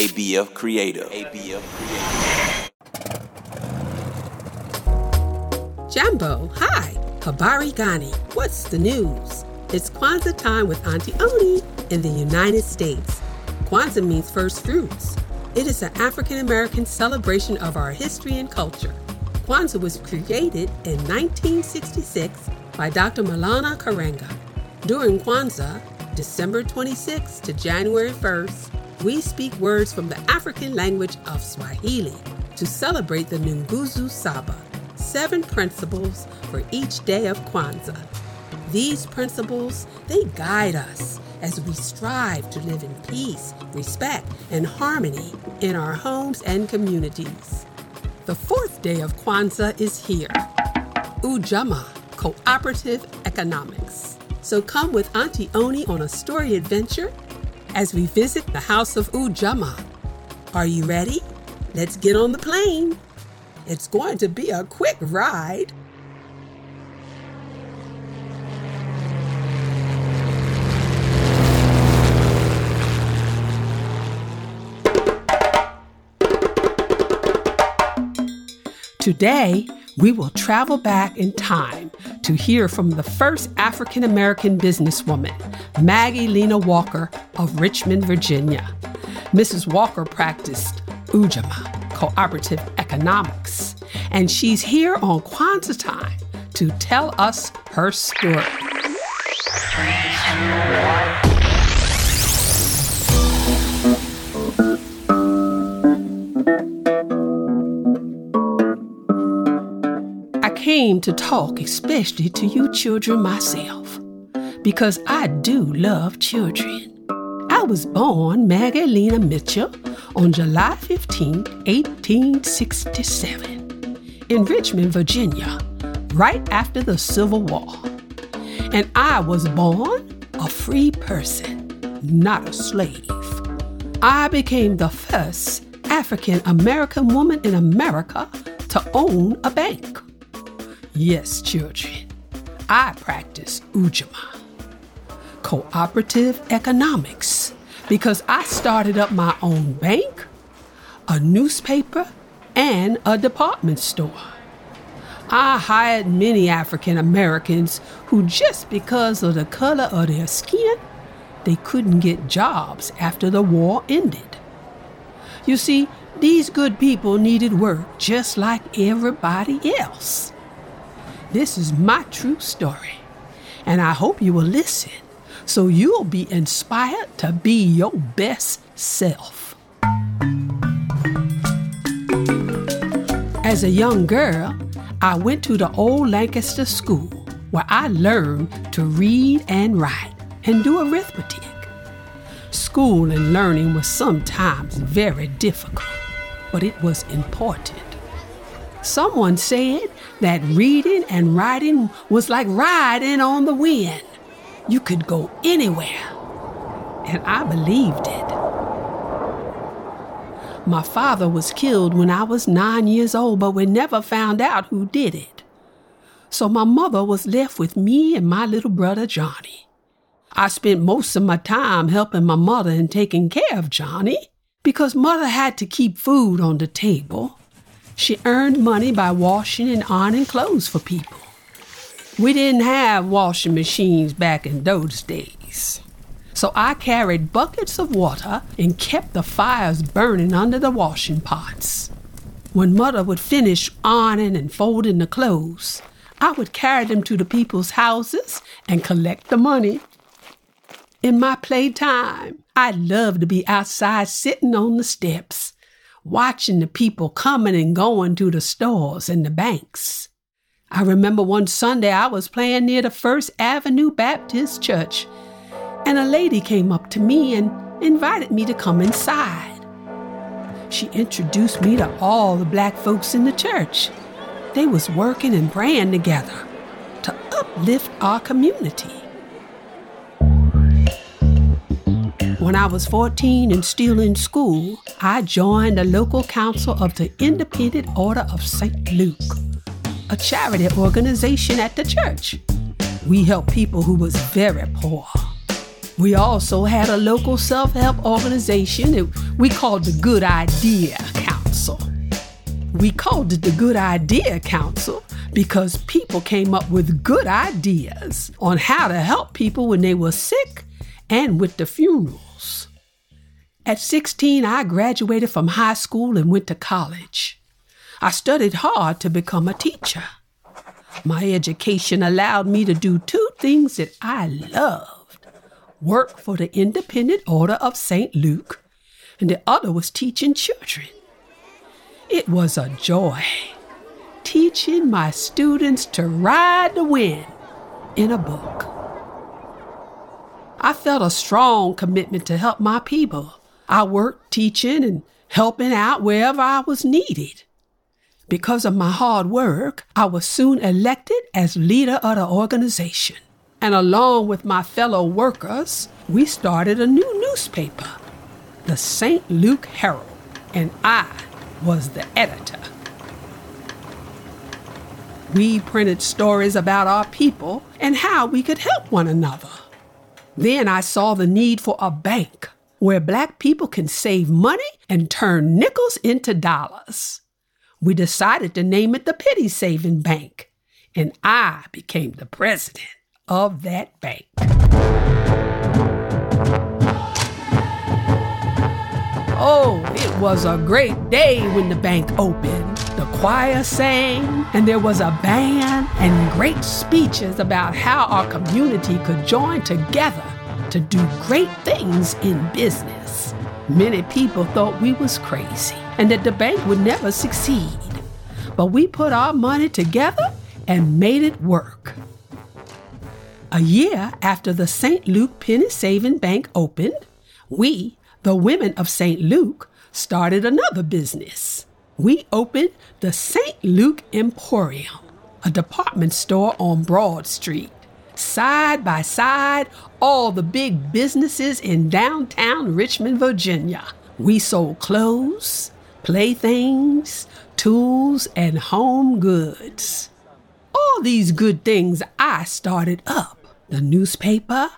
ABF Creative. ABF Creative. Jambo, hi. Habari Gani. What's the news? It's Kwanzaa time with Auntie Oni in the United States. Kwanzaa means first fruits. It is an African American celebration of our history and culture. Kwanzaa was created in 1966 by Dr. Maulana Karenga. During Kwanzaa, December 26th to January 1st, we speak words from the African language of Swahili to celebrate the Nguzo Saba, seven principles for each day of Kwanzaa. These principles, they guide us as we strive to live in peace, respect, and harmony in our homes and communities. The fourth day of Kwanzaa is here. Ujamaa, Cooperative Economics. So come with Auntie Oni on a story adventure as we visit the House of Ujamaa. Are you ready? Let's get on the plane. It's going to be a quick ride. Today, we will travel back in time to hear from the first African American businesswoman, Maggie Lena Walker of Richmond, Virginia. Mrs. Walker practiced Ujamaa, cooperative economics, and she's here on Kwanzaa time to tell us her story. To talk especially to you children myself because I do love children. I was born Maggie Lena Mitchell on July 15, 1867, in Richmond, Virginia, right after the Civil War. And I was born a free person, not a slave. I became the first African American woman in America to own a bank. Yes, children, I practice Ujamaa, cooperative economics, because I started up my own bank, a newspaper, and a department store. I hired many African Americans who, just because of the color of their skin, they couldn't get jobs after the war ended. You see, these good people needed work just like everybody else. This is my true story, and I hope you will listen so you'll be inspired to be your best self. As a young girl, I went to the old Lancaster School where I learned to read and write and do arithmetic. School and learning was sometimes very difficult, but it was important. Someone said that reading and writing was like riding on the wind. You could go anywhere. And I believed it. My father was killed when I was nine years old, but we never found out who did it. So my mother was left with me and my little brother Johnny. I spent most of my time helping my mother and taking care of Johnny because mother had to keep food on the table. She earned money by washing and ironing clothes for people. We didn't have washing machines back in those days. So I carried buckets of water and kept the fires burning under the washing pots. When mother would finish ironing and folding the clothes, I would carry them to the people's houses and collect the money. In my playtime, I loved to be outside sitting on the steps, watching the people coming and going to the stores and the banks. I remember one Sunday I was playing near the First African Baptist Church, and a lady came up to me and invited me to come inside. She introduced me to all the black folks in the church. They was working and praying together to uplift our community. When I was 14 and still in school, I joined the local council of the Independent Order of St. Luke, a charity organization at the church. We helped people who was very poor. We also had a local self help organization that we called the Good Idea Council. We called it the Good Idea Council because people came up with good ideas on how to help people when they were sick and with the funerals. At 16, I graduated from high school and went to college. I studied hard to become a teacher. My education allowed me to do two things that I loved work for the Independent Order of St. Luke, and the other was teaching children. It was a joy teaching my students to ride the wind in a book. I felt a strong commitment to help my people. I worked teaching and helping out wherever I was needed. Because of my hard work, I was soon elected as leader of the organization and along with my fellow workers, we started a new newspaper, the St. Luke Herald, and I was the editor. We printed stories about our people and how we could help one another. Then I saw the need for a bank where black people can save money and turn nickels into dollars. We decided to name it the Penny Saving Bank, and I became the president of that bank. Oh, it was a great day when the bank opened. The choir sang, and there was a band and great speeches about how our community could join together to do great things in business. Many people thought we was crazy and that the bank would never succeed. But we put our money together and made it work. A year after the St. Luke Penny Saving Bank opened, we, the women of St. Luke, started another business. We opened the St. Luke Emporium, a department store on Broad Street. Side by side, all the big businesses in downtown Richmond, Virginia. We sold clothes, playthings, tools, and home goods. All these good things I started up the newspaper,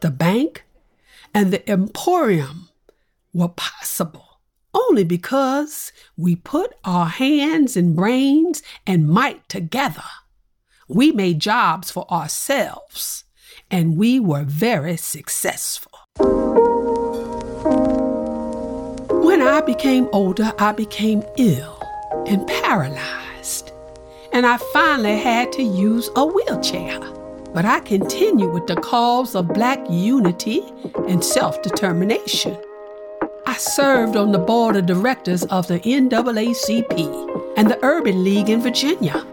the bank, and the emporium were possible only because we put our hands and brains and might together. We made jobs for ourselves, and we were very successful. When I became older, I became ill and paralyzed, and I finally had to use a wheelchair but I continue with the cause of black unity and self determination. I served on the board of directors of the NAACP and the Urban League in Virginia.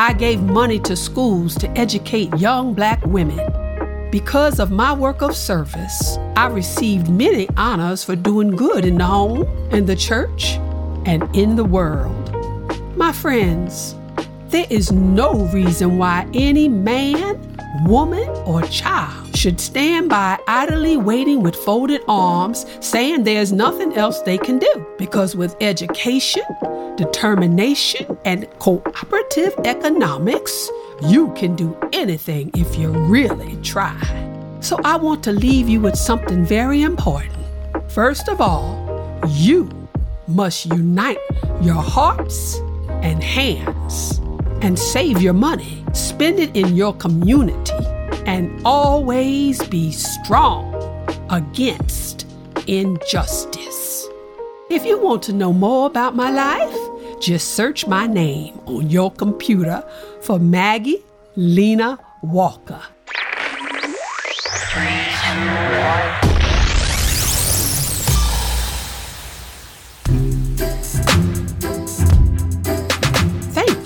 I gave money to schools to educate young black women. Because of my work of service, I received many honors for doing good in the home, in the church, and in the world. My friends, there is no reason why any man woman, or child should stand by idly waiting with folded arms, saying there's nothing else they can do. Because with education, determination, and cooperative economics, you can do anything if you really try. So I want to leave you with something very important. First of all, you must unite your hearts and hands and save your money spend it in your community, and always be strong against injustice. If you want to know more about my life, just search my name on your computer for Maggie Lena Walker.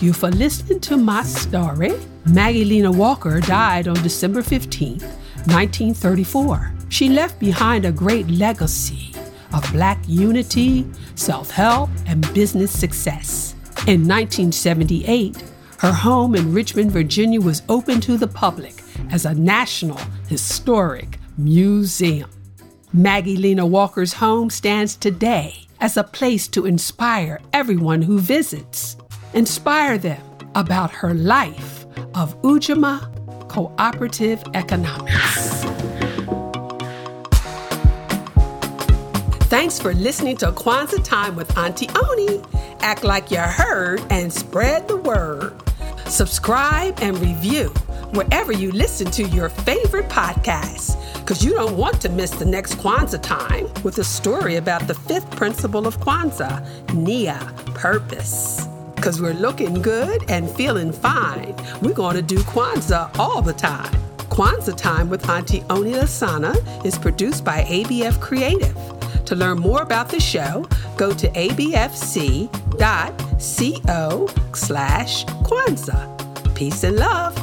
You for listening to my story. Maggie Lena Walker died on December 15, 1934. She left behind a great legacy of Black unity, self help, and business success. In 1978, her home in Richmond, Virginia was opened to the public as a National Historic Museum. Maggie Lena Walker's home stands today as a place to inspire everyone who visits inspire them about her life of Ujamaa cooperative economics. Thanks for listening to Kwanzaa Time with Auntie Oni. Act like you heard and spread the word. Subscribe and review wherever you listen to your favorite podcasts, because you don't want to miss the next Kwanzaa time with a story about the fifth principle of Kwanzaa, Nia, purpose. Because we're looking good and feeling fine, we're going to do Kwanzaa all the time. Kwanzaa Time with Auntie Oni Lasana is produced by ABF Creative. To learn more about the show, go to abfc.co slash Kwanzaa. Peace and love.